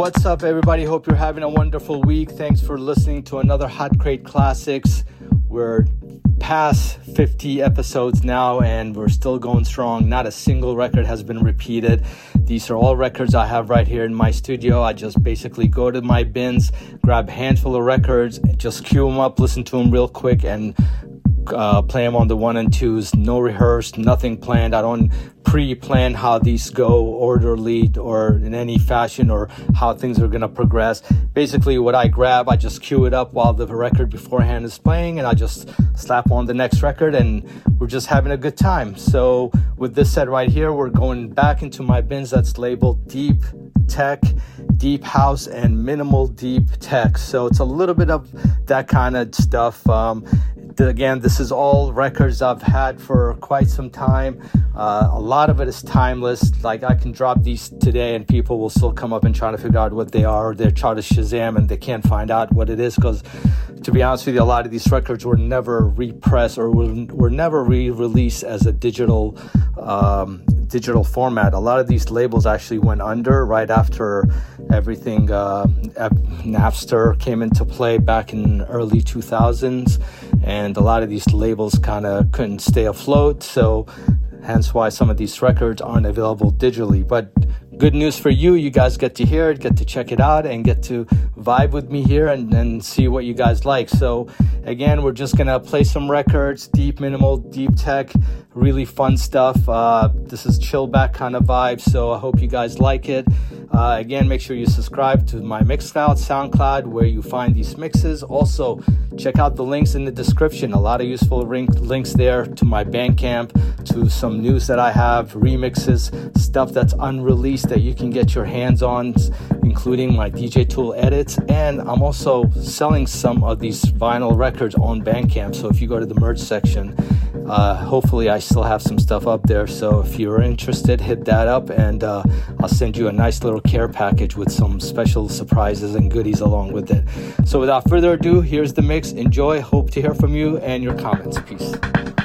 What's up, everybody? Hope you're having a wonderful week. Thanks for listening to another Hot Crate Classics. We're past 50 episodes now and we're still going strong. Not a single record has been repeated. These are all records I have right here in my studio. I just basically go to my bins, grab a handful of records, just cue them up, listen to them real quick, and uh, play them on the one and twos. No rehearsed, nothing planned. I don't pre-plan how these go orderly or in any fashion or how things are going to progress. Basically, what I grab, I just cue it up while the record beforehand is playing, and I just slap on the next record, and we're just having a good time. So, with this set right here, we're going back into my bins that's labeled deep tech, deep house, and minimal deep tech. So it's a little bit of that kind of stuff. Um, again, this is all records I've had for quite some time. Uh, a lot of it is timeless. Like I can drop these today, and people will still come up and try to figure out what they are. They try to Shazam, and they can't find out what it is because, to be honest with you, a lot of these records were never repressed or were, were never re-released as a digital um, digital format. A lot of these labels actually went under right after everything uh, Napster came into play back in early 2000s, and a lot of these labels kind of couldn't stay afloat. So hence why some of these records aren't available digitally. But good news for you, you guys get to hear it, get to check it out, and get to vibe with me here and, and see what you guys like. So, again, we're just gonna play some records, deep minimal, deep tech, really fun stuff. Uh, this is chill back kind of vibe, so I hope you guys like it. Uh, again, make sure you subscribe to my Mixcloud, SoundCloud, where you find these mixes. Also, check out the links in the description. A lot of useful link- links there to my Bandcamp, to some news that I have, remixes, stuff that's unreleased that you can get your hands on, including my DJ Tool edits. And I'm also selling some of these vinyl records on Bandcamp. So if you go to the merch section, uh, hopefully, I still have some stuff up there. So if you're interested, hit that up and uh, I'll send you a nice little care package with some special surprises and goodies along with it. So without further ado, here's the mix. Enjoy. Hope to hear from you and your comments. Peace.